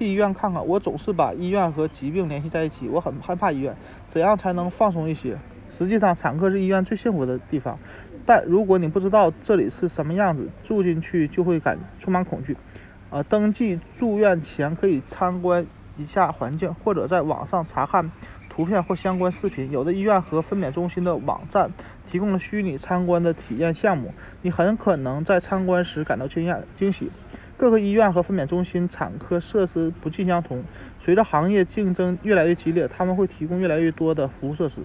去医院看看。我总是把医院和疾病联系在一起，我很害怕医院。怎样才能放松一些？实际上，产科是医院最幸福的地方。但如果你不知道这里是什么样子，住进去就会感充满恐惧。呃，登记住院前可以参观一下环境，或者在网上查看图片或相关视频。有的医院和分娩中心的网站提供了虚拟参观的体验项目，你很可能在参观时感到惊讶惊喜。各个医院和分娩中心产科设施不尽相同，随着行业竞争越来越激烈，他们会提供越来越多的服务设施。